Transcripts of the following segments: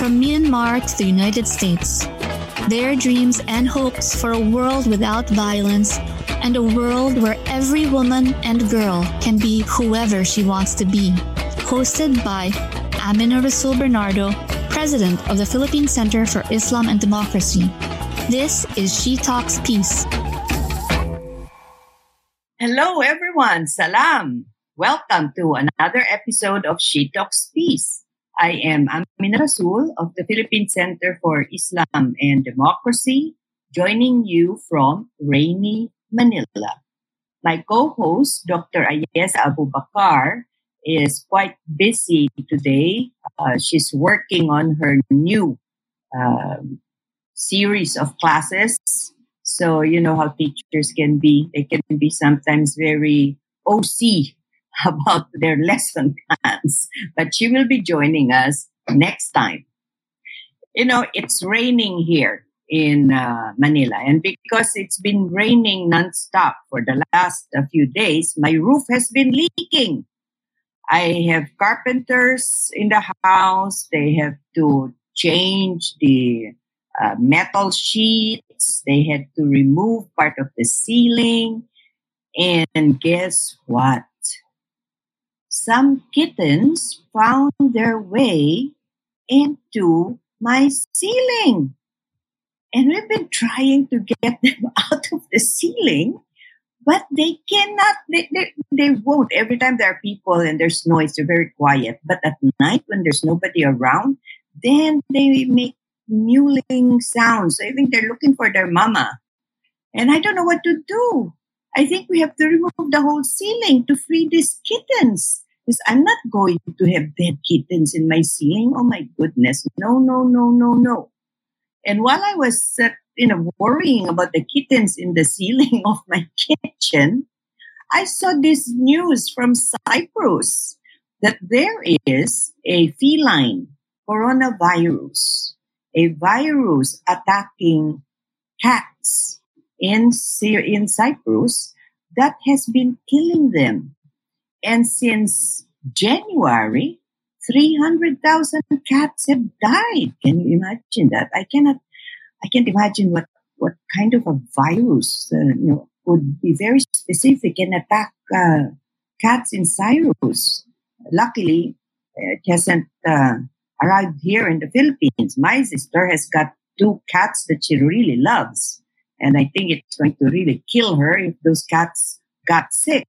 from Myanmar to the United States. Their dreams and hopes for a world without violence and a world where every woman and girl can be whoever she wants to be. Hosted by Amina Rasul Bernardo, President of the Philippine Center for Islam and Democracy. This is She Talks Peace. Hello, everyone. Salam. Welcome to another episode of She Talks Peace. I am Amina Rasul of the Philippine Center for Islam and Democracy, joining you from rainy Manila. My co-host, Dr. Ayesa Abu Bakar, is quite busy today. Uh, she's working on her new uh, series of classes. So, you know how teachers can be. They can be sometimes very OC about their lesson plans. But she will be joining us next time. You know, it's raining here in uh, Manila. And because it's been raining nonstop for the last uh, few days, my roof has been leaking. I have carpenters in the house. They have to change the uh, metal sheets. They had to remove part of the ceiling. And guess what? Some kittens found their way into my ceiling. And we've been trying to get them out of the ceiling, but they cannot, they, they, they won't. Every time there are people and there's noise, they're very quiet. But at night, when there's nobody around, then they make mewling sounds. I think they're looking for their mama. And I don't know what to do. I think we have to remove the whole ceiling to free these kittens. Because I'm not going to have dead kittens in my ceiling. Oh my goodness. No, no, no, no, no. And while I was, uh, you know, worrying about the kittens in the ceiling of my kitchen, I saw this news from Cyprus that there is a feline coronavirus, a virus attacking cats in, in Cyprus that has been killing them. And since January, 300,000 cats have died. Can you imagine that? I cannot, I can't imagine what, what kind of a virus, uh, you know, would be very specific and attack uh, cats in Cyprus. Luckily, it hasn't uh, arrived here in the Philippines. My sister has got two cats that she really loves. And I think it's going to really kill her if those cats got sick.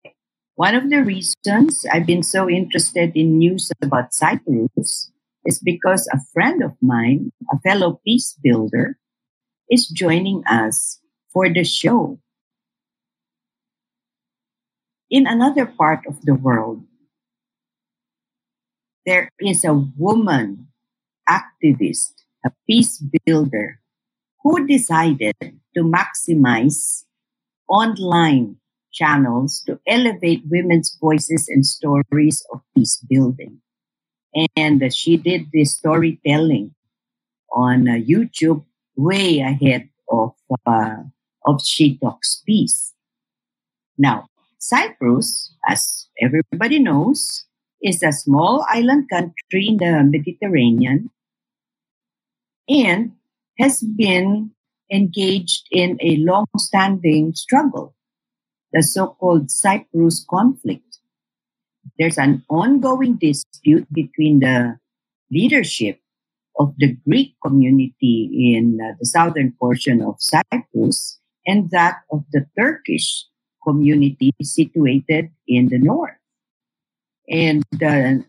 One of the reasons I've been so interested in news about Cyprus is because a friend of mine, a fellow peace builder, is joining us for the show. In another part of the world, there is a woman activist, a peace builder, who decided to maximize online channels to elevate women's voices and stories of peace building. And uh, she did this storytelling on uh, YouTube way ahead of, uh, of She Talks Peace. Now, Cyprus, as everybody knows, is a small island country in the Mediterranean and has been engaged in a long standing struggle the so-called Cyprus conflict. there's an ongoing dispute between the leadership of the Greek community in uh, the southern portion of Cyprus and that of the Turkish community situated in the north. And uh,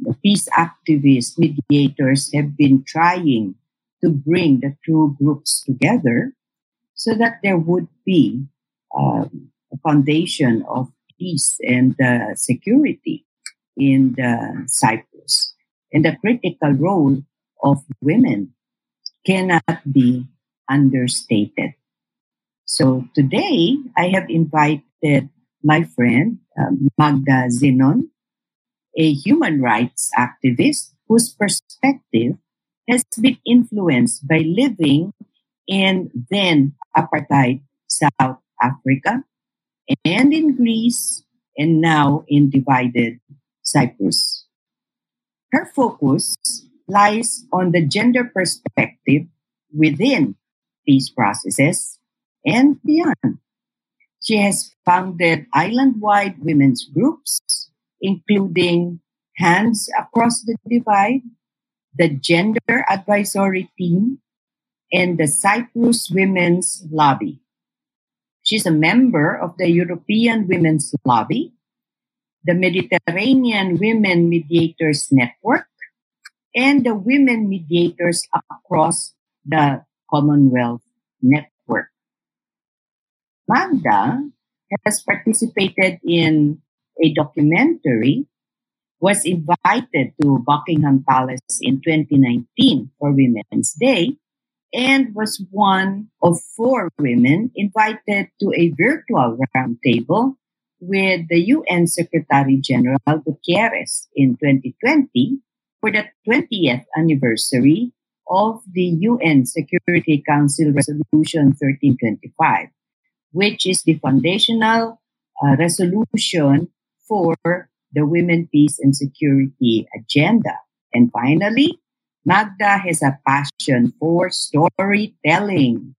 the peace activists, mediators have been trying to bring the two groups together so that there would be um, a foundation of peace and uh, security in Cyprus. And the critical role of women cannot be understated. So today I have invited my friend um, Magda Zenon, a human rights activist whose perspective has been influenced by living in then apartheid South Africa and in Greece and now in divided Cyprus. Her focus lies on the gender perspective within peace processes and beyond. She has founded island wide women's groups, including Hands Across the Divide, the Gender Advisory Team, and the Cyprus Women's Lobby. She's a member of the European Women's Lobby, the Mediterranean Women Mediators Network, and the Women Mediators across the Commonwealth Network. Magda has participated in a documentary, was invited to Buckingham Palace in 2019 for Women's Day, and was one of four women invited to a virtual roundtable with the UN Secretary General Gutierrez in 2020 for the 20th anniversary of the UN Security Council Resolution 1325 which is the foundational uh, resolution for the Women, Peace, and Security agenda. And finally, Magda has a passion for storytelling,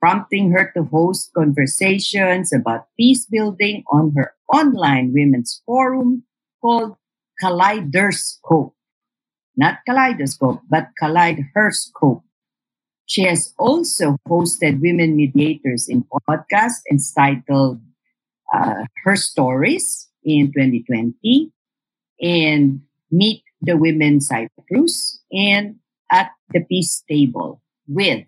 prompting her to host conversations about peace building on her online women's forum called Kaleidoscope. Not kaleidoscope, but Kaleidoscope she has also hosted women mediators in podcast entitled uh, Her Stories in 2020 and Meet the Women Cyprus and At the Peace Table with,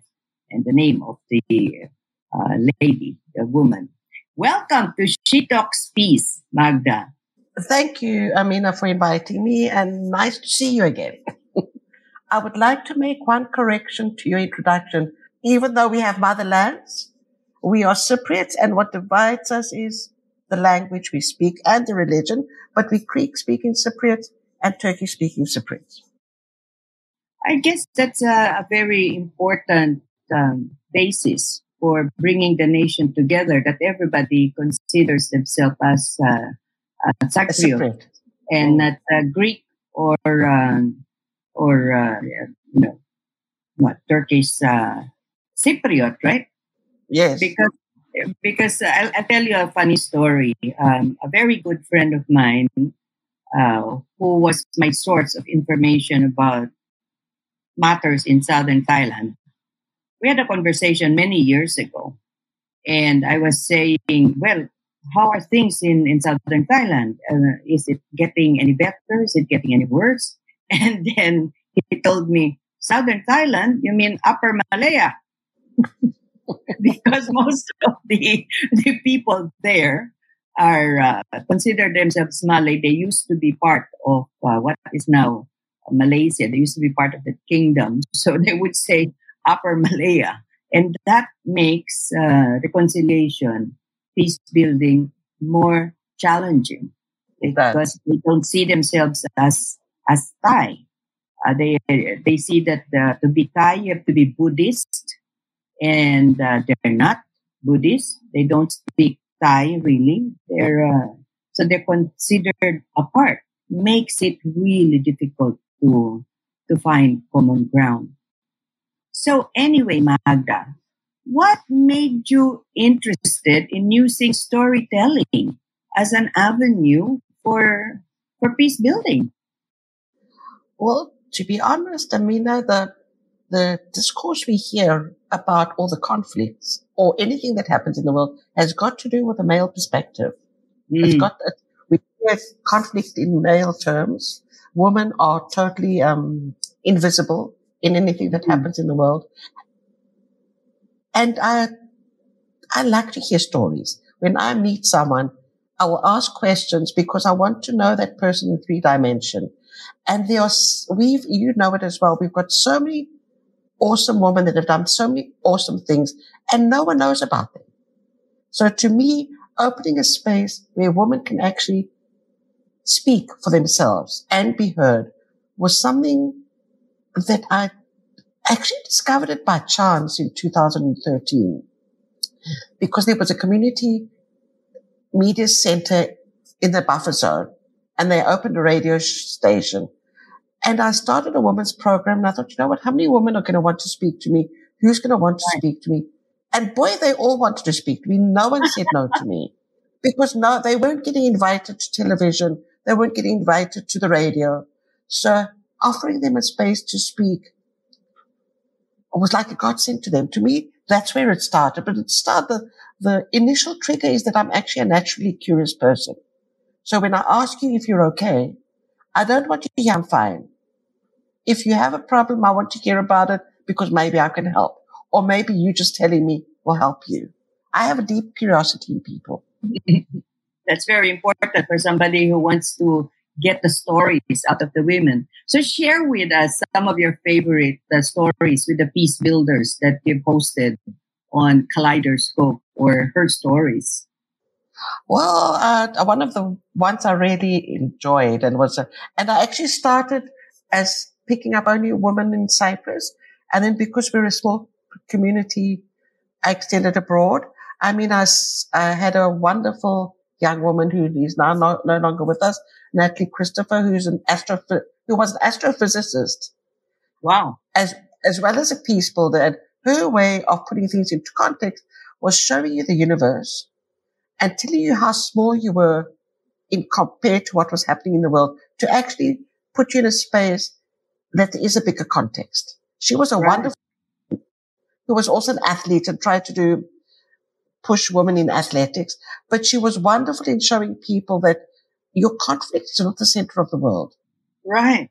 and the name of the uh, lady, the woman. Welcome to She Talks Peace, Magda. Thank you, Amina, for inviting me and nice to see you again. I would like to make one correction to your introduction. Even though we have motherlands, we are Cypriots and what divides us is the language we speak and the religion, but we Greek speaking Cypriots and Turkish speaking Cypriots. I guess that's a, a very important um, basis for bringing the nation together, that everybody considers themselves as uh, a Cypriot, and not uh, Greek or um, or uh, you know what Turkish uh, Cypriot, right? Yes. Because because I'll, I'll tell you a funny story. Um, a very good friend of mine, uh, who was my source of information about matters in southern Thailand, we had a conversation many years ago, and I was saying, well. How are things in, in southern Thailand? Uh, is it getting any better? Is it getting any worse? And then he told me, Southern Thailand, you mean Upper Malaya? because most of the, the people there are uh, consider themselves Malay. They used to be part of uh, what is now Malaysia. They used to be part of the kingdom. So they would say Upper Malaya. And that makes uh, reconciliation, peace building more challenging because they don't see themselves as as Thai. Uh, they they see that uh, to be Thai you have to be Buddhist, and uh, they're not Buddhist. They don't speak Thai really. They're uh, so they're considered apart. Makes it really difficult to to find common ground. So anyway, Magda, what made you interested in using storytelling as an avenue for for peace building? Well, to be honest, Amina, the the discourse we hear about all the conflicts or anything that happens in the world has got to do with a male perspective. Mm. It's got we hear conflict in male terms. Women are totally um, invisible in anything that mm. happens in the world, and I I like to hear stories. When I meet someone, I will ask questions because I want to know that person in three dimension. And there are, we've, you know it as well. We've got so many awesome women that have done so many awesome things and no one knows about them. So to me, opening a space where women can actually speak for themselves and be heard was something that I actually discovered it by chance in 2013 because there was a community media center in the buffer zone and they opened a radio station. And I started a women's program and I thought, you know what? How many women are going to want to speak to me? Who's going to want to speak to me? And boy, they all wanted to speak to me. No one said no to me because no, they weren't getting invited to television. They weren't getting invited to the radio. So offering them a space to speak was like a godsend to them. To me, that's where it started. But it started, the, the initial trigger is that I'm actually a naturally curious person. So when I ask you if you're okay, I don't want you to hear I'm fine. If you have a problem, I want to hear about it because maybe I can help. Or maybe you just telling me will help you. I have a deep curiosity in people. That's very important for somebody who wants to get the stories out of the women. So share with us some of your favorite uh, stories with the peace builders that you posted on Kaleidoscope or her stories. Well, uh, one of the ones I really enjoyed and was, uh, and I actually started as picking up only a woman in Cyprus. And then because we're a small community, I extended abroad. I mean, I, I had a wonderful young woman who is now no, no longer with us, Natalie Christopher, who's an astro, who was an astrophysicist. Wow. As, as well as a peace builder. And her way of putting things into context was showing you the universe and telling you how small you were in compared to what was happening in the world to actually put you in a space that there is a bigger context. She was a right. wonderful, who was also an athlete and tried to do push women in athletics, but she was wonderful in showing people that your conflict is not the center of the world. Right.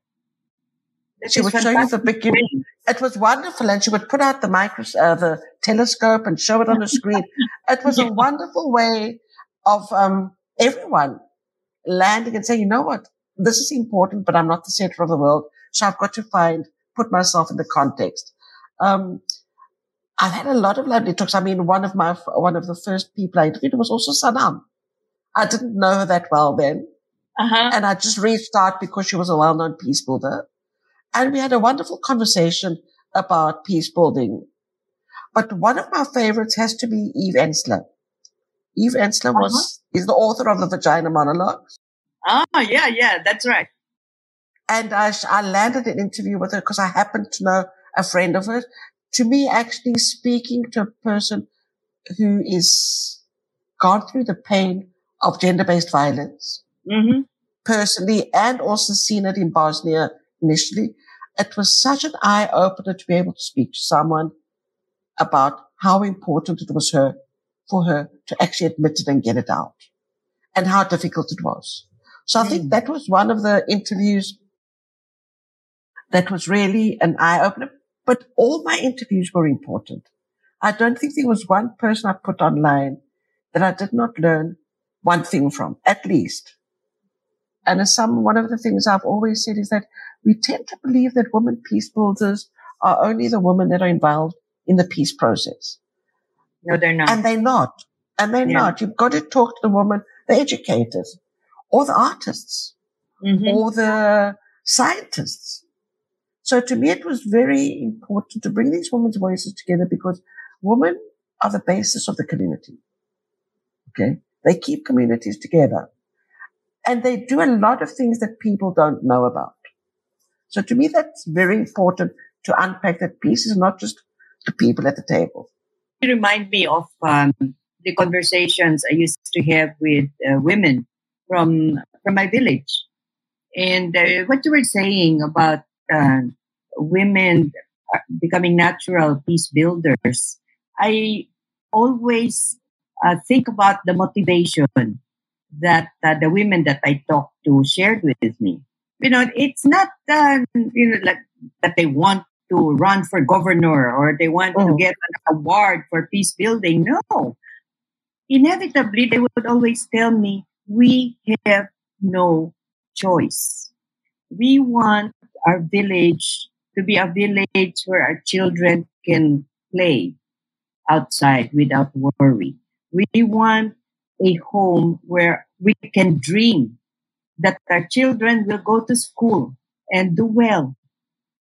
That she would show you the beginning. It was wonderful, and she would put out the micro, uh, the telescope, and show it on the screen. it was yeah. a wonderful way of um, everyone landing and saying, "You know what? This is important, but I'm not the center of the world, so I've got to find put myself in the context." Um, I've had a lot of lovely talks. I mean, one of my, one of the first people I interviewed was also Sanam. I didn't know her that well then. Uh-huh. And I just reached out because she was a well-known peace builder. And we had a wonderful conversation about peace building. But one of my favorites has to be Eve Ensler. Eve Ensler uh-huh. was, is the author of the Vagina Monologues. Oh, yeah, yeah, that's right. And I, I landed an interview with her because I happened to know a friend of hers to me, actually speaking to a person who is gone through the pain of gender-based violence mm-hmm. personally and also seen it in Bosnia initially, it was such an eye opener to be able to speak to someone about how important it was her for her to actually admit it and get it out and how difficult it was. So I think mm. that was one of the interviews that was really an eye opener. But all my interviews were important. I don't think there was one person I put online that I did not learn one thing from, at least. And as some, one of the things I've always said is that we tend to believe that women peace builders are only the women that are involved in the peace process. No, they're not. And they're not. And they're yeah. not. You've got to talk to the women, the educators, or the artists, mm-hmm. or the scientists. So to me, it was very important to bring these women's voices together because women are the basis of the community. Okay. They keep communities together and they do a lot of things that people don't know about. So to me, that's very important to unpack that piece is not just the people at the table. You remind me of um, the conversations I used to have with uh, women from from my village. And uh, what you were saying about uh, women becoming natural peace builders, I always uh, think about the motivation that uh, the women that I talked to shared with me. You know, it's not uh, you know like that they want to run for governor or they want oh. to get an award for peace building. No, inevitably they would always tell me, "We have no choice. We want our village to be a village where our children can play outside without worry. We want a home where we can dream that our children will go to school and do well.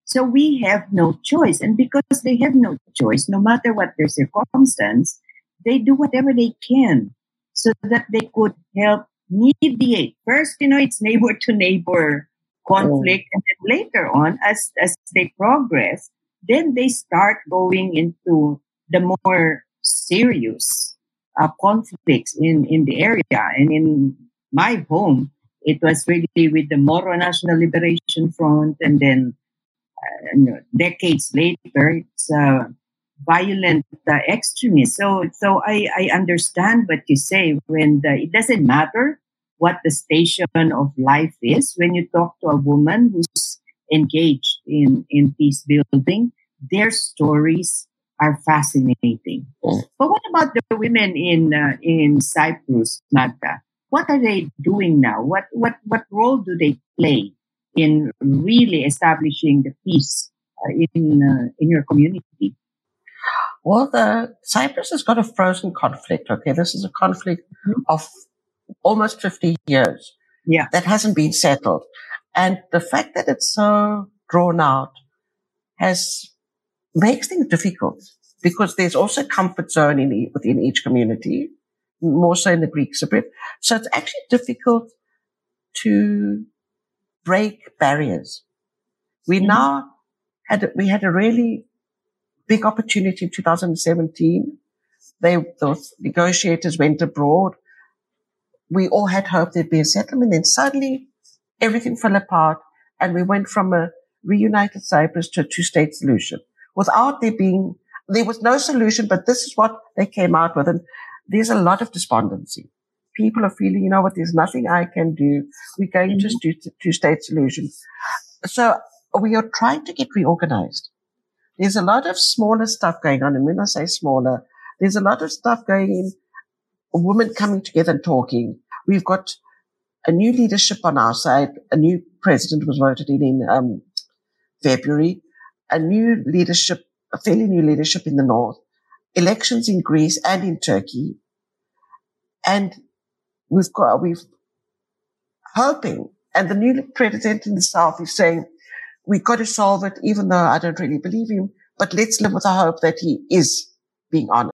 So we have no choice. And because they have no choice, no matter what their circumstance, they do whatever they can so that they could help mediate. First, you know, it's neighbor to neighbor conflict. Oh. And then later on, as, as they progress, then they start going into the more serious uh, conflicts in, in the area. And in my home, it was really with the Moro National Liberation Front. And then uh, decades later, it's uh, violent uh, extremists. So, so I, I understand what you say when the, it doesn't matter what the station of life is when you talk to a woman who's engaged in, in peace building, their stories are fascinating. Mm. But what about the women in uh, in Cyprus, Magda? What are they doing now? What what what role do they play in really establishing the peace uh, in uh, in your community? Well, the Cyprus has got a frozen conflict. Okay, this is a conflict mm-hmm. of almost fifty years. Yeah, that hasn't been settled, and the fact that it's so drawn out has makes things difficult because there's also comfort zone in, within each community, more so in the Greek Cypriot. So it's actually difficult to break barriers. We mm-hmm. now had, we had a really big opportunity in 2017. They, those negotiators went abroad. We all had hoped there'd be a settlement. Then suddenly everything fell apart and we went from a reunited Cyprus to a two state solution without there being, there was no solution, but this is what they came out with. And there's a lot of despondency. People are feeling, you know what, there's nothing I can do. We're going mm-hmm. to do two state solution. So we are trying to get reorganized. There's a lot of smaller stuff going on. And when I say smaller, there's a lot of stuff going in, women coming together and talking. We've got a new leadership on our side. A new president was voted in in um, February a new leadership, a fairly new leadership in the north, elections in Greece and in Turkey. And we've got, we've hoping, and the new president in the south is saying, we've got to solve it, even though I don't really believe him, but let's live with the hope that he is being honest.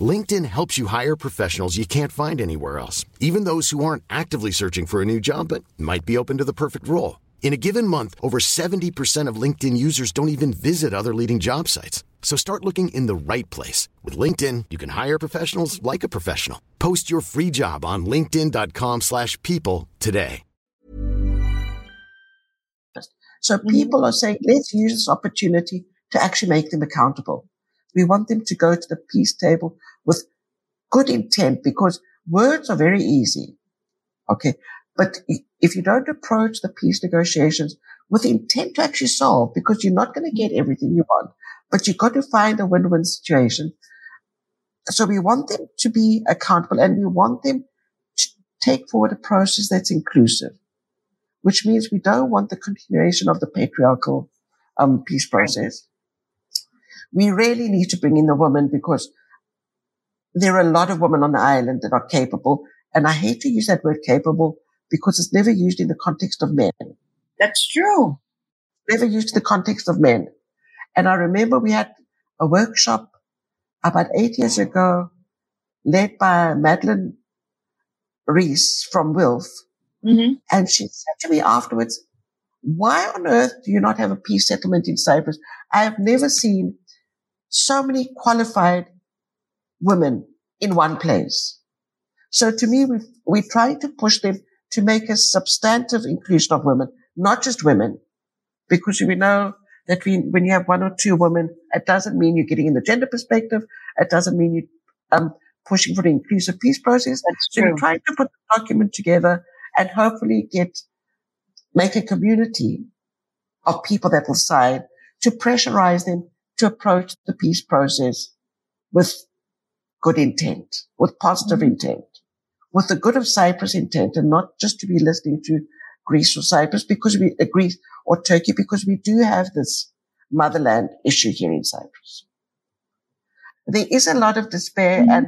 LinkedIn helps you hire professionals you can't find anywhere else, even those who aren't actively searching for a new job but might be open to the perfect role. In a given month, over 70% of LinkedIn users don't even visit other leading job sites. So start looking in the right place. With LinkedIn, you can hire professionals like a professional. Post your free job on linkedin.com slash people today. So people are saying, let's use this opportunity to actually make them accountable. We want them to go to the peace table with good intent because words are very easy. Okay. But if you don't approach the peace negotiations with intent to actually solve, because you're not going to get everything you want, but you've got to find a win-win situation. So we want them to be accountable and we want them to take forward a process that's inclusive. which means we don't want the continuation of the patriarchal um, peace process. We really need to bring in the women because there are a lot of women on the island that are capable. And I hate to use that word capable because it's never used in the context of men. That's true. Never used in the context of men. And I remember we had a workshop about eight years ago led by Madeleine Rees from WILPF. Mm-hmm. And she said to me afterwards, why on earth do you not have a peace settlement in Cyprus? I have never seen so many qualified women in one place. So to me, we we try to push them to make a substantive inclusion of women, not just women, because we know that we, when you have one or two women, it doesn't mean you're getting in the gender perspective. It doesn't mean you um, pushing for the inclusive peace process. That's so true. we're trying to put the document together and hopefully get make a community of people that will sign to pressurize them to approach the peace process with good intent, with positive Mm-hmm. intent, with the good of Cyprus intent and not just to be listening to Greece or Cyprus because we, uh, Greece or Turkey because we do have this motherland issue here in Cyprus. There is a lot of despair Mm-hmm. and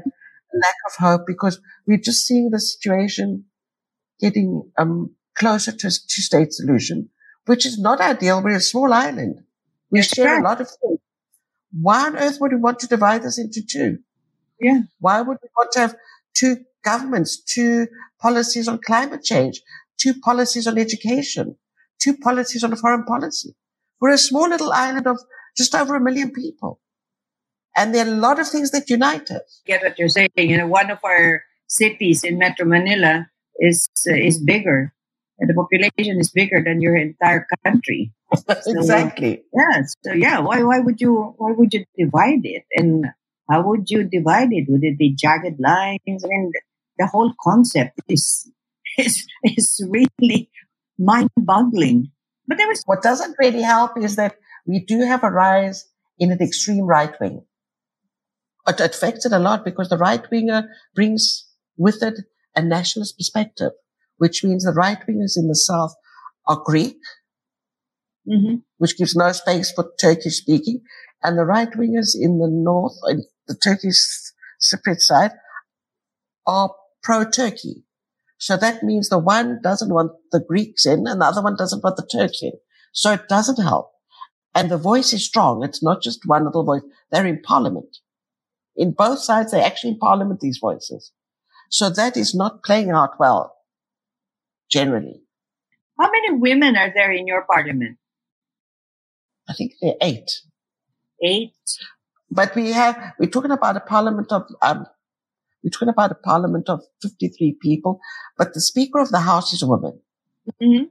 lack of hope because we're just seeing the situation getting um, closer to a two-state solution, which is not ideal. We're a small island. We That's share right. a lot of things. Why on earth would we want to divide us into two? Yeah. Why would we want to have two governments, two policies on climate change, two policies on education, two policies on foreign policy? We're a small little island of just over a million people. And there are a lot of things that unite us. Get what you're saying. You know, one of our cities in Metro Manila is uh, is bigger, and the population is bigger than your entire country. exactly. Yeah. So yeah, why why would you why would you divide it? And how would you divide it? Would it be jagged lines? I mean, the, whole concept is is is really mind-boggling. But there was What doesn't really help is that we do have a rise in an extreme right wing. It affects it a lot because the right winger brings with it a nationalist perspective, which means the right wingers in the south are Greek, Mhm. which gives no space for Turkish speaking, and the right wingers in the north, the Turkish Cypriot side, are pro-Turkey. So that means the one doesn't want the Greeks in and the other one doesn't want the Turks in. So it doesn't help. And the voice is strong. It's not just one little voice. They're in parliament. In both sides, they're actually in parliament, these voices. So that is not playing out well, generally. how many women are there in your parliament? I think there are eight. Eight. But we have, we're talking about a parliament of, um, we're talking about a parliament of 53 people, but the speaker of the house is a woman. Mhm.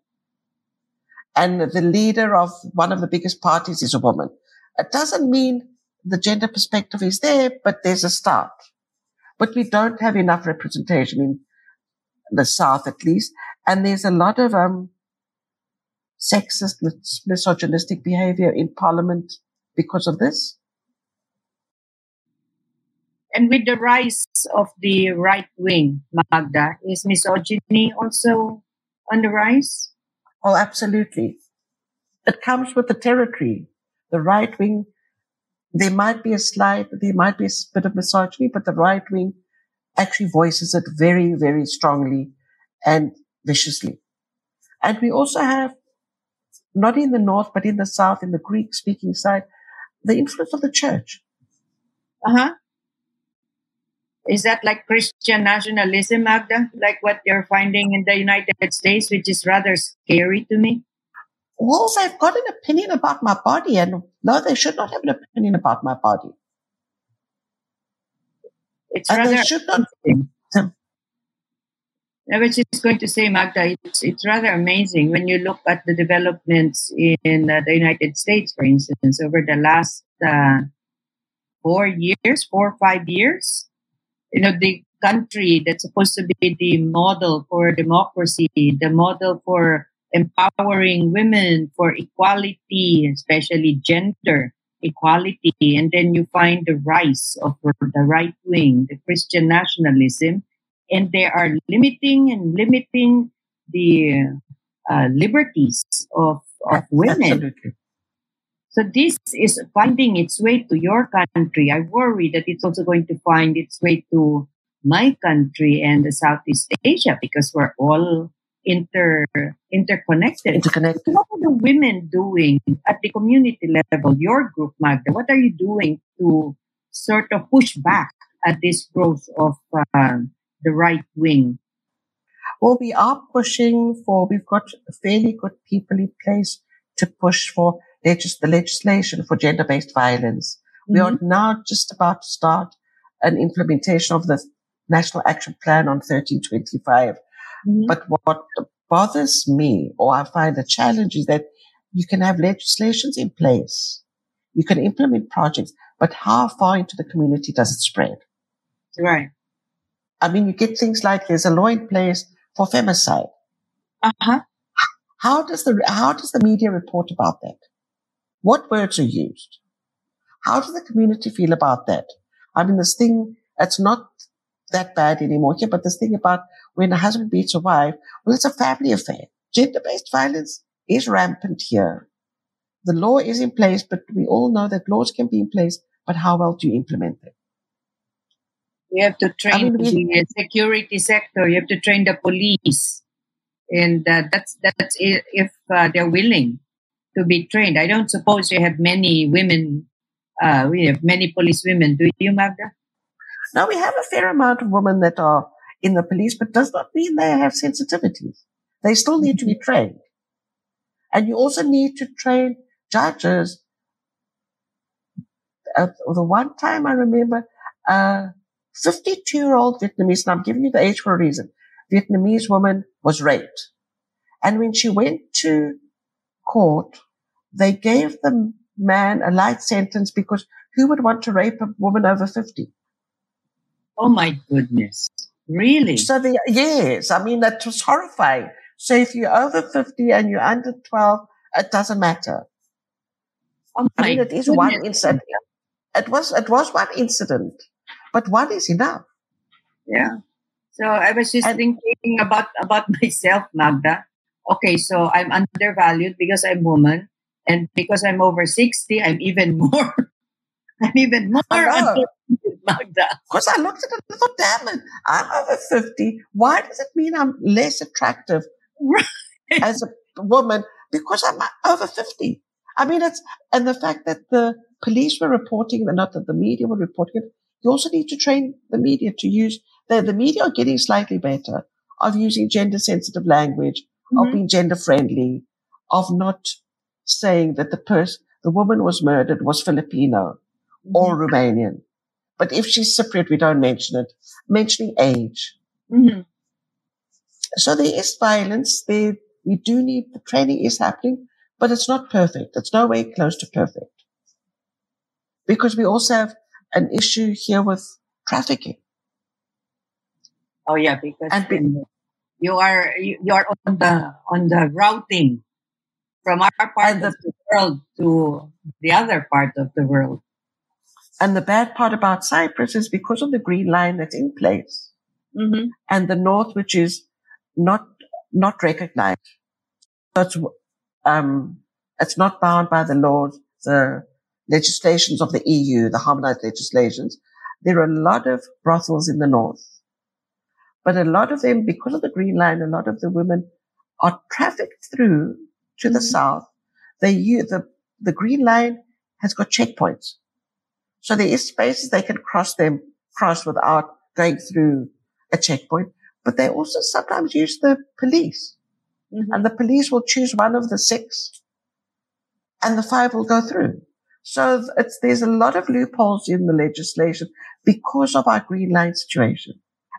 And the leader of one of the biggest parties is a woman. It doesn't mean the gender perspective is there, but there's a start. But we don't have enough representation in the South, at least. And there's a lot of, um, sexist, mis- misogynistic behavior in parliament because of this. And with the rise of the right wing, Magda, is misogyny also on the rise? Oh, absolutely. It comes with the territory. The right wing, there might be a slight, there might be a bit of misogyny, but the right wing actually voices it very, very strongly and viciously. And we also have, not in the north, but in the south, in the Greek speaking side, the influence of the church. Uh huh. Is that like Christian nationalism, Magda? Like what you're finding in the United States, which is rather scary to me? Well, they've got an opinion about my body, and no, they should not have an opinion about my body. It's And they rather should not-. I was just going to say, Magda, it's, it's rather amazing when you look at the developments in uh, the United States, for instance, over the last uh, four years, four or five years. You know, the country that's supposed to be the model for democracy, the model for empowering women, for equality, especially gender equality. And then you find the rise of the right wing, the Christian nationalism, and they are limiting and limiting the uh, liberties of, of women. Absolutely. So this is finding its way to your country. I worry that it's also going to find its way to my country and the Southeast Asia because we're all inter interconnected. Interconnected. What are the women doing at the community level? Your group, Magda. What are you doing to sort of push back at this growth of uh, the right wing? Well, we are pushing for. We've got fairly good people in place to push for legis- the legislation for gender-based violence. We are now just about to start an implementation of the National Action Plan on 1325. But what bothers me or I find a challenge is that you can have legislations in place. You can implement projects, but how far into the community does it spread? Right. I mean, you get things like there's a law in place for femicide. Uh huh. How does the, how does the media report about that? What words are used? How does the community feel about that? I mean, this thing, it's not that bad anymore here, but this thing about when a husband beats a wife, well, it's a family affair. Gender-based violence is rampant here. The law is in place, but we all know that laws can be in place, but how well do you implement them? You have to train mean, the security sector. You have to train the police, and uh, that's that's if uh, they're willing to be trained. I don't suppose you have many women. Uh, we have many police women. Do you, Magda? Now we have a fair amount of women that are in the police, but does not mean they have sensitivities. They still need to be trained. And you also need to train judges. Uh, the one time I remember, a 52 year old Vietnamese, and I'm giving you the age for a reason, Vietnamese woman was raped. And when she went to court, they gave the man a light sentence because who would want to rape a woman over 50? Oh my goodness! Really? So the, yes, I mean, that was horrifying. So if you're over 50 and you're under 12, it doesn't matter. oh I mean, it is one incident. It was, it was one incident, but one is enough. Yeah. So I was just And- thinking about about myself, Magda. Okay, so I'm undervalued because I'm woman, and because I'm over sixty, I'm even more. I'm even more I know. undervalued, Magda. Because I looked at it and thought, damn it, I'm over 50. Why does it mean I'm less attractive Right. as a woman? Because I'm over 50. I mean, it's, and the fact that the police were reporting, not that the media were reporting it, you also need to train the media to use, the, the media are getting slightly better of using gender sensitive language, of Mhm. being gender friendly, of not saying that the person, the woman was murdered was Filipino or Romanian. But if she's Cypriot, we don't mention it. Mentioning age. Mhm. So there is violence. There, we do need, the training is happening, but it's not perfect. It's nowhere close to perfect. Because we also have an issue here with trafficking. Oh yeah, because And be- you are you are on the on the routing from our part of the world to the other part of the world. And the bad part about Cyprus is because of the green line that's in place Mm-hmm. and the north, which is not, not recognized. So it's, um, it's not bound by the laws, the legislations of the EU, the harmonized legislations. There are a lot of brothels in the north, but a lot of them, because of the green line, a lot of the women are trafficked through to the south. They use the, the green line has got checkpoints. So there is spaces they can cross them, cross without going through a checkpoint, but they also sometimes use the police Mhm. and the police will choose one of the six and the five will go through. So it's, there's a lot of loopholes in the legislation because of our green line situation.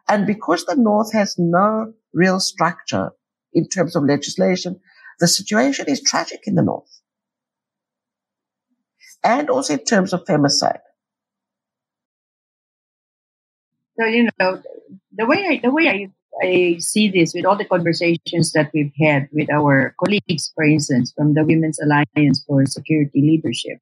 And because the North has no real structure in terms of legislation, the situation is tragic in the North. And also in terms of femicide. So you know the way I the way I I see this with all the conversations that we've had with our colleagues, for instance, from the Women's Alliance for Security Leadership,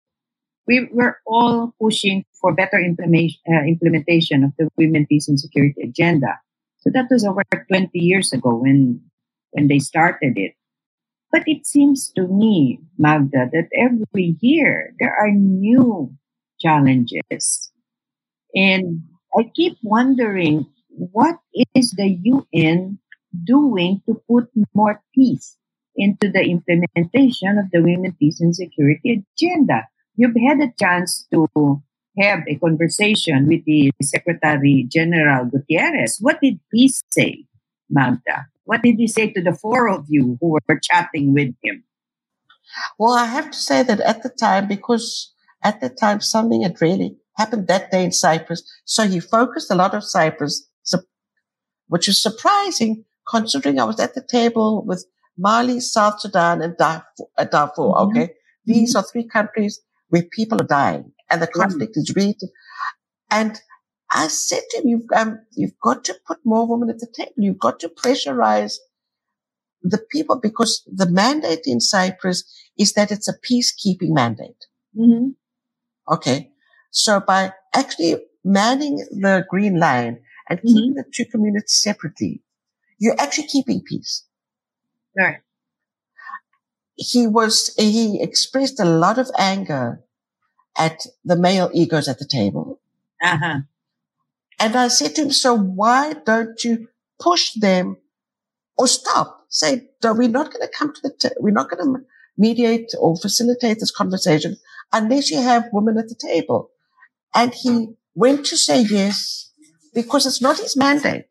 we were all pushing for better implementation uh, implementation of the Women, Peace, and Security agenda. So that was over 20 years ago when when they started it. But it seems to me, Magda, that every year there are new challenges. And I keep wondering what is the UN doing to put more peace into the implementation of the Women, Peace and Security agenda? You've had a chance to have a conversation with the Secretary General Guterres. What did he say, Magda? What did he say to the four of you who were chatting with him? Well, I have to say that at the time, because at the time something had really happened that day in Cyprus, so he focused a lot of Cyprus, which is surprising considering I was at the table with Mali, South Sudan, and Darfur. Uh, Darfur mm-hmm. Okay, these mm-hmm. are three countries where people are dying and the conflict mm-hmm. is really. And I said to him, you've, um, you've got to put more women at the table. You've got to pressurize the people because the mandate in Cyprus is that it's a peacekeeping mandate. Mm-hmm. Okay. So by actually manning the green line and mm-hmm. keeping the two communities separately, you're actually keeping peace. Right. He was, he expressed a lot of anger at the male egos at the table. Uh-huh. And I said to him, so why don't you push them or stop? Say, we're not going to come to the, t- we're not going to mediate or facilitate this conversation unless you have women at the table. And he went to say yes because it's not his mandate.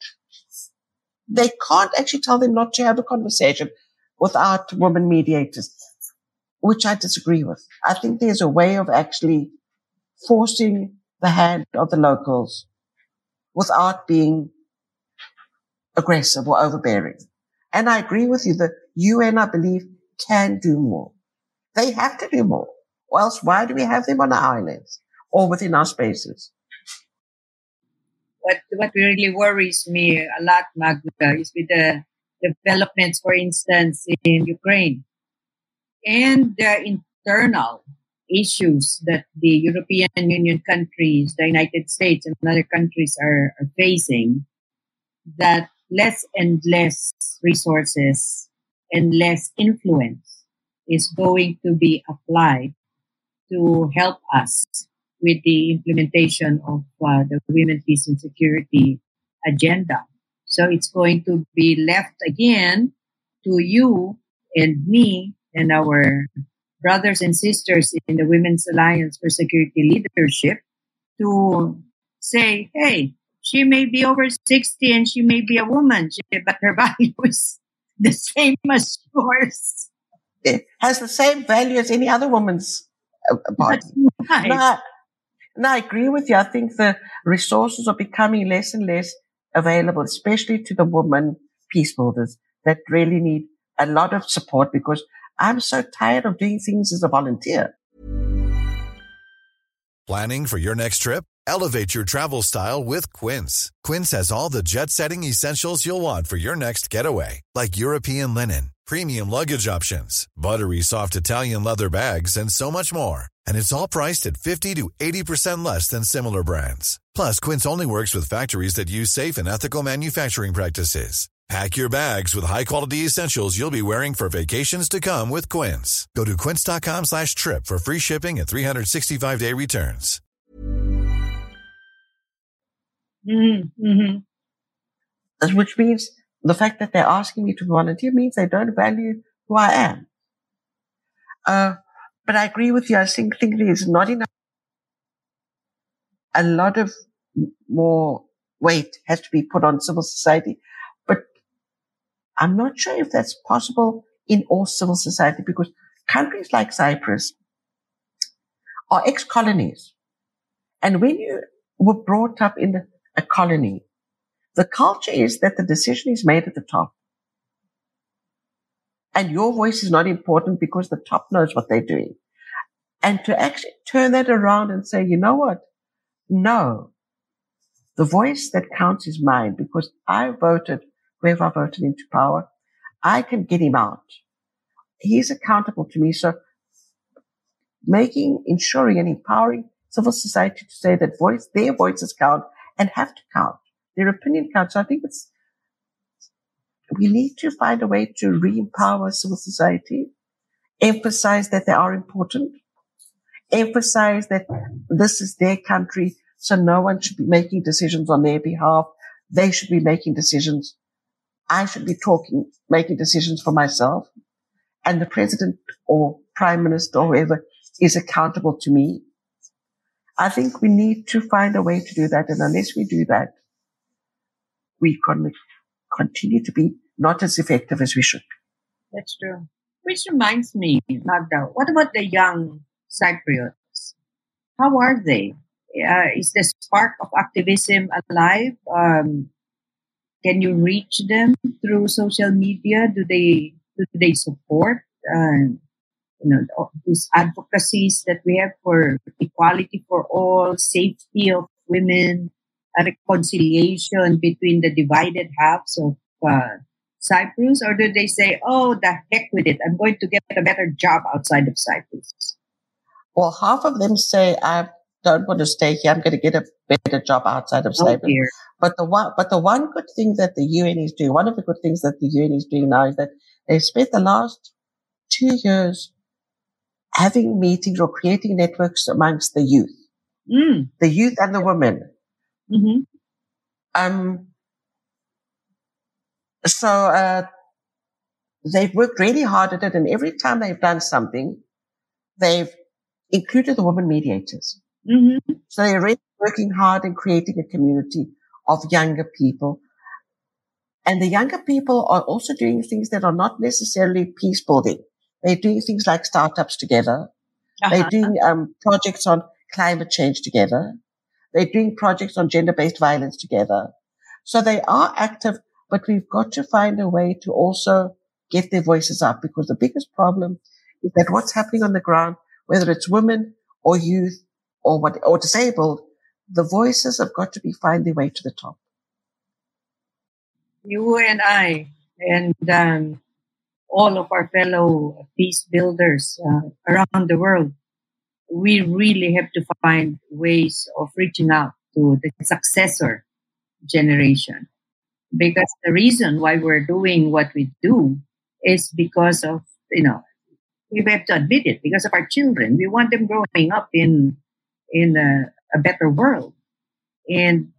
They can't actually tell them not to have a conversation without women mediators, which I disagree with. I think there's a way of actually forcing the hand of the locals without being aggressive or overbearing. And I agree with you that UN, I believe, can do more. They have to do more. Or else why do we have them on our islands or within our spaces? What, what really worries me a lot, Magda, is with the developments, for instance, in Ukraine and the internal issues that the European Union countries, the United States, and other countries are, are facing, that less and less resources and less influence is going to be applied to help us with the implementation of uh, the Women, Peace and Security agenda. So it's going to be left again to you and me and our brothers and sisters in the Women's Alliance for Security Leadership to say, hey, she may be over 60 and she may be a woman, but her value is the same as yours. It has the same value as any other woman's uh, body. Right. No, no, I agree with you. I think the resources are becoming less and less available, especially to the women peace builders that really need a lot of support because I'm so tired of doing things as a volunteer. Planning for your next trip? Elevate your travel style with Quince. Quince has all the jet setting essentials you'll want for your next getaway, like European linen, premium luggage options, buttery soft Italian leather bags, and so much more. And it's all priced at 50 to 80% less than similar brands. Plus, Quince only works with factories that use safe and ethical manufacturing practices. Pack your bags with high-quality essentials you'll be wearing for vacations to come with Quince. Go to quince.com slash trip for free shipping and 365-day returns. Mm-hmm. Which means the fact that they're asking me to volunteer means they don't value who I am. Uh, but I agree with you. I think, think there's not enough. A lot of more weight has to be put on civil society I'm not sure if that's possible in all civil society because countries like Cyprus are ex-colonies. And when you were brought up in a colony, the culture is that the decision is made at the top. And your voice is not important because the top knows what they're doing. And to actually turn that around and say, you know what? No. The voice that counts is mine because I voted I voted into power, I can get him out. He's accountable to me. So making, ensuring and empowering civil society to say that voice, their voices count and have to count. Their opinion counts. So I think it's we need to find a way to re-empower civil society, emphasize that they are important, emphasize that this is their country, so no one should be making decisions on their behalf. They should be making decisions. I should be talking, making decisions for myself. And the president or prime minister or whoever is accountable to me. I think we need to find a way to do that. And unless we do that, we can continue to be not as effective as we should. That's true. Which reminds me, Magda, what about the young Cypriots? How are they? Uh, is the spark of activism alive? Um, can you reach them through social media? Do they do they support uh, you know these advocacies that we have for equality for all, safety of women, reconciliation between the divided halves of uh, Cyprus, or do they say, "Oh, the heck with it! I'm going to get a better job outside of Cyprus"? Well, half of them say, "I don't want to stay here. I'm going to get a better job outside of oh, But the one, but the one good thing that the UN is doing, one of the good things that the UN is doing now is that they've spent the last two years having meetings or creating networks amongst the youth, mm. the youth and the women. Mm-hmm. Um, so, uh, they've worked really hard at it. And every time they've done something, they've included the women mediators. Mm-hmm. So they're really working hard and creating a community of younger people. And the younger people are also doing things that are not necessarily peace building. They're doing things like startups together. Uh-huh. They're doing um, projects on climate change together. They're doing projects on gender-based violence together. So they are active, but we've got to find a way to also get their voices up because the biggest problem is that what's happening on the ground, whether it's women or youth or what, or disabled, the voices have got to be find their way to the top. You and I, and um, all of our fellow peace builders uh, around the world, we really have to find ways of reaching out to the successor generation. Because the reason why we're doing what we do is because of, you know, we have to admit it, because of our children. We want them growing up in, in a, a better world. And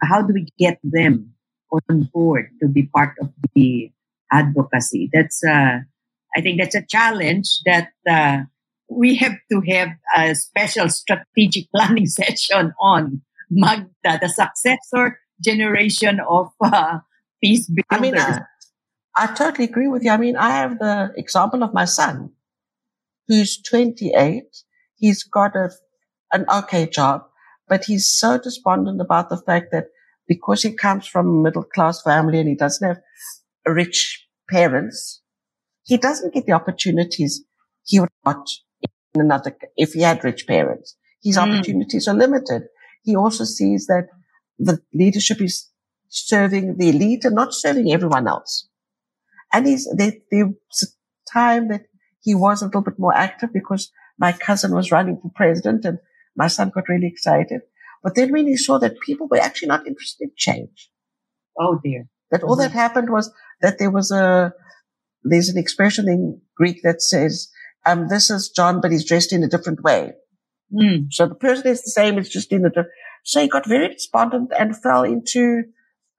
how do we get them on board to be part of the advocacy? That's, uh, I think that's a challenge that uh, we have to have a special strategic planning session on Magda, the successor generation of uh, peace builders. I mean, I, I totally agree with you. I mean, I have the example of my son, who's 28. He's got a, an okay job, but he's so despondent about the fact that because he comes from a middle class family and he doesn't have rich parents, he doesn't get the opportunities he would got in another, if he had rich parents. His mm. opportunities are limited. He also sees that the leadership is serving the elite and not serving everyone else. And he's, there, there was a time that he was a little bit more active because my cousin was running for president and my son got really excited. But then when he saw that people were actually not interested in change. Oh dear. That all mm-hmm. that happened was that there was a, there's an expression in Greek that says, um, this is John, but he's dressed in a different way. Mm. So the person is the same, it's just in a different, so he got very despondent and fell into,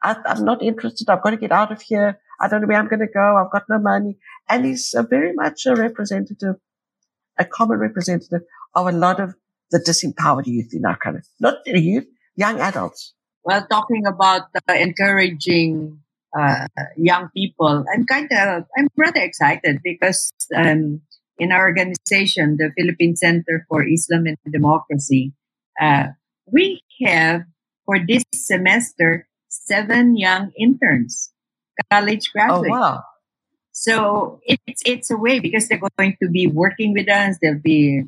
I, am not interested. I've got to get out of here. I don't know where I'm going to go. I've got no money. And he's very much a representative, a common representative of a lot of the disempowered youth in our country. Not the youth, young adults. Well, talking about uh, encouraging uh, young people, I'm kind of, I'm rather excited because um, in our organization, the Philippine Center for Islam and Democracy, uh, we have for this semester seven young interns, college graduates. Oh, wow. So it's it's a way because they're going to be working with us. They'll be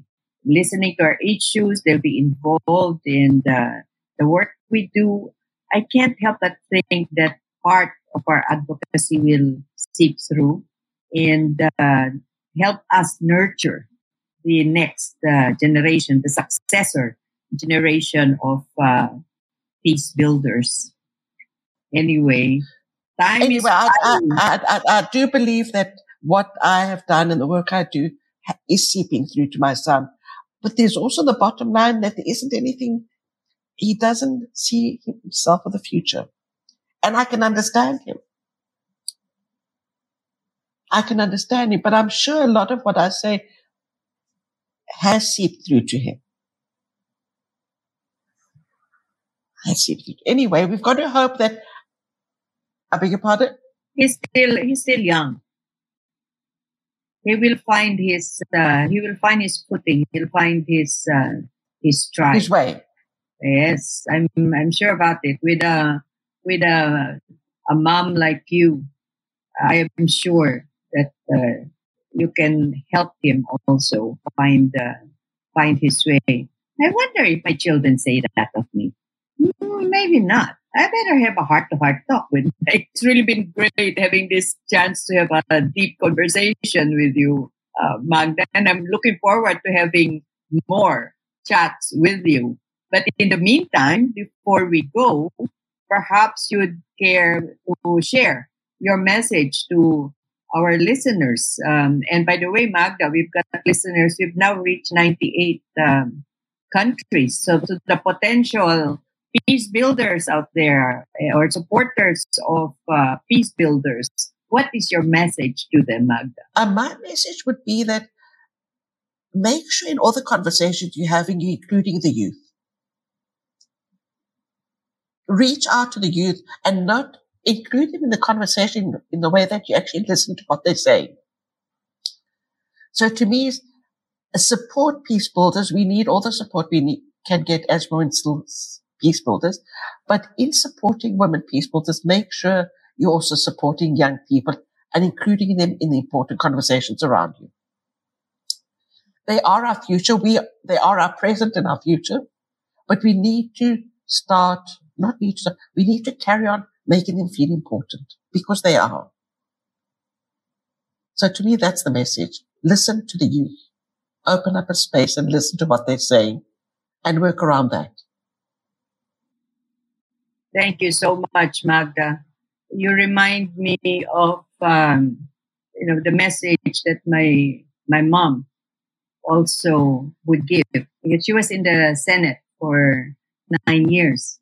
listening to our issues. They'll be involved in the, the work we do. I can't help but think that part of our advocacy will seep through and uh, help us nurture the next uh, generation, the successor generation of uh, peace builders. Anyway, Time anyway, I, I, I, I, do believe that what I have done and the work I do is seeping through to my son. But there's also the bottom line that there isn't anything, he doesn't see himself for the future. And I can understand him. I can understand him, but I'm sure a lot of what I say has seeped through to him. Has seeped through. Anyway, we've got to hope that, I beg your pardon? He's still, he's still young. He will find his, uh, he will find his footing. He'll find his, uh, his stride. His way. Yes, I'm, I'm sure about it. With a, with a, a mom like you, I am sure that uh, you can help him also find uh, find his way. I wonder if my children say that of me. Mm, maybe not. I better have a heart to heart talk with them. It's really been great having this chance to have a deep conversation with you, uh, Magda, and I'm looking forward to having more chats with you. But in the meantime, before we go, perhaps you'd care to share your message to our listeners. Um, and by the way, Magda, we've got listeners. We've now reached 98 um, countries. So to the potential peace builders out there eh, or supporters of uh, peace builders, what is your message to them, Magda? Uh, my message would be that make sure in all the conversations you're having, including the youth, reach out to the youth and not include them in the conversation in the way that you actually listen to what they say. So to me, support peace builders. We need all the support we need, can get as women still peace builders. But in supporting women peace builders, make sure you're also supporting young people and including them in the important conversations around you. They are our future. We, they are our present and our future, but we need to start, not need to, we need to carry on making them feel important because they are. So to me, that's the message. Listen to the youth. Open up a space and listen to what they're saying and work around that. Thank you so much, Magda. You remind me of um, you know the message that my my mom also would give she was in the Senate for nine years,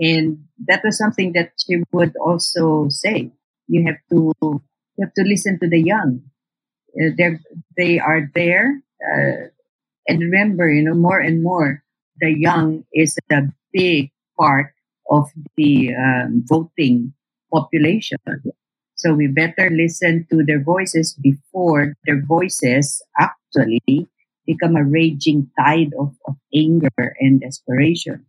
and that was something that she would also say. You have to you have to listen to the young. Uh, they they are there, uh, and remember, you know, more and more, the young is a big part of the um, voting population. So we better listen to their voices before their voices actually become a raging tide of, of anger and desperation.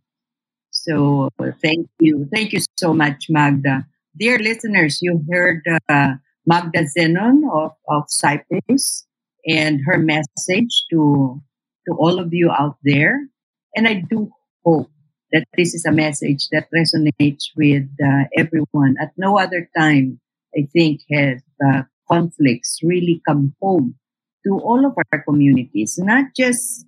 So thank you. Thank you so much, Magda. Dear listeners, you heard uh, Magda Zenon of, of Cyprus and her message to, to all of you out there. And I do hope that this is a message that resonates with uh, everyone. At no other time, I think, has uh, conflicts really come home to all of our communities, not just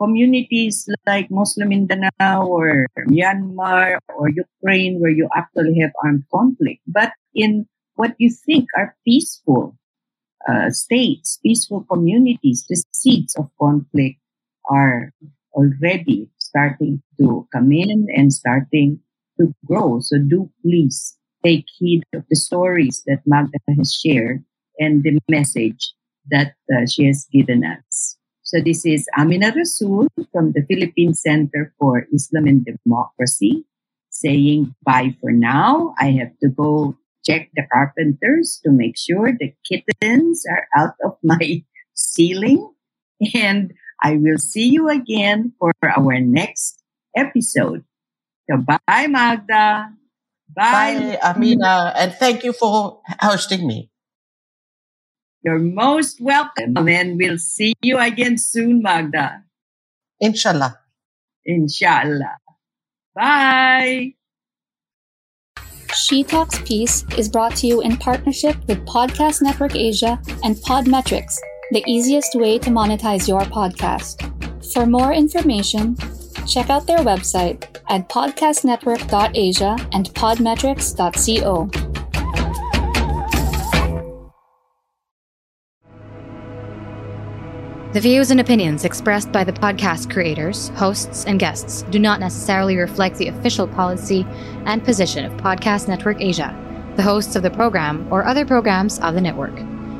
communities like Muslim Mindanao or Myanmar or Ukraine where you actually have armed conflict, but in what you think are peaceful uh, states, peaceful communities, the seeds of conflict are already starting to come in and starting to grow. So do please take heed of the stories that Magda has shared and the message that uh, she has given us. So this is Amina Rasul from the Philippine Center for Islam and Democracy saying bye for now. I have to go check the carpenters to make sure the kittens are out of my ceiling. And I will see you again for our next episode. So bye, Magda. Bye, bye Amina. And thank you for hosting me. You're most welcome. And we'll see you again soon, Magda. Inshallah. Inshallah. Bye. She Talks Peace is brought to you in partnership with Podcast Network Asia and Podmetrics, the easiest way to monetize your podcast. For more information, check out their website at podcastnetwork.asia and podmetrics.co. The views and opinions expressed by the podcast creators, hosts, and guests do not necessarily reflect the official policy and position of Podcast Network Asia, the hosts of the program, or other programs of the network.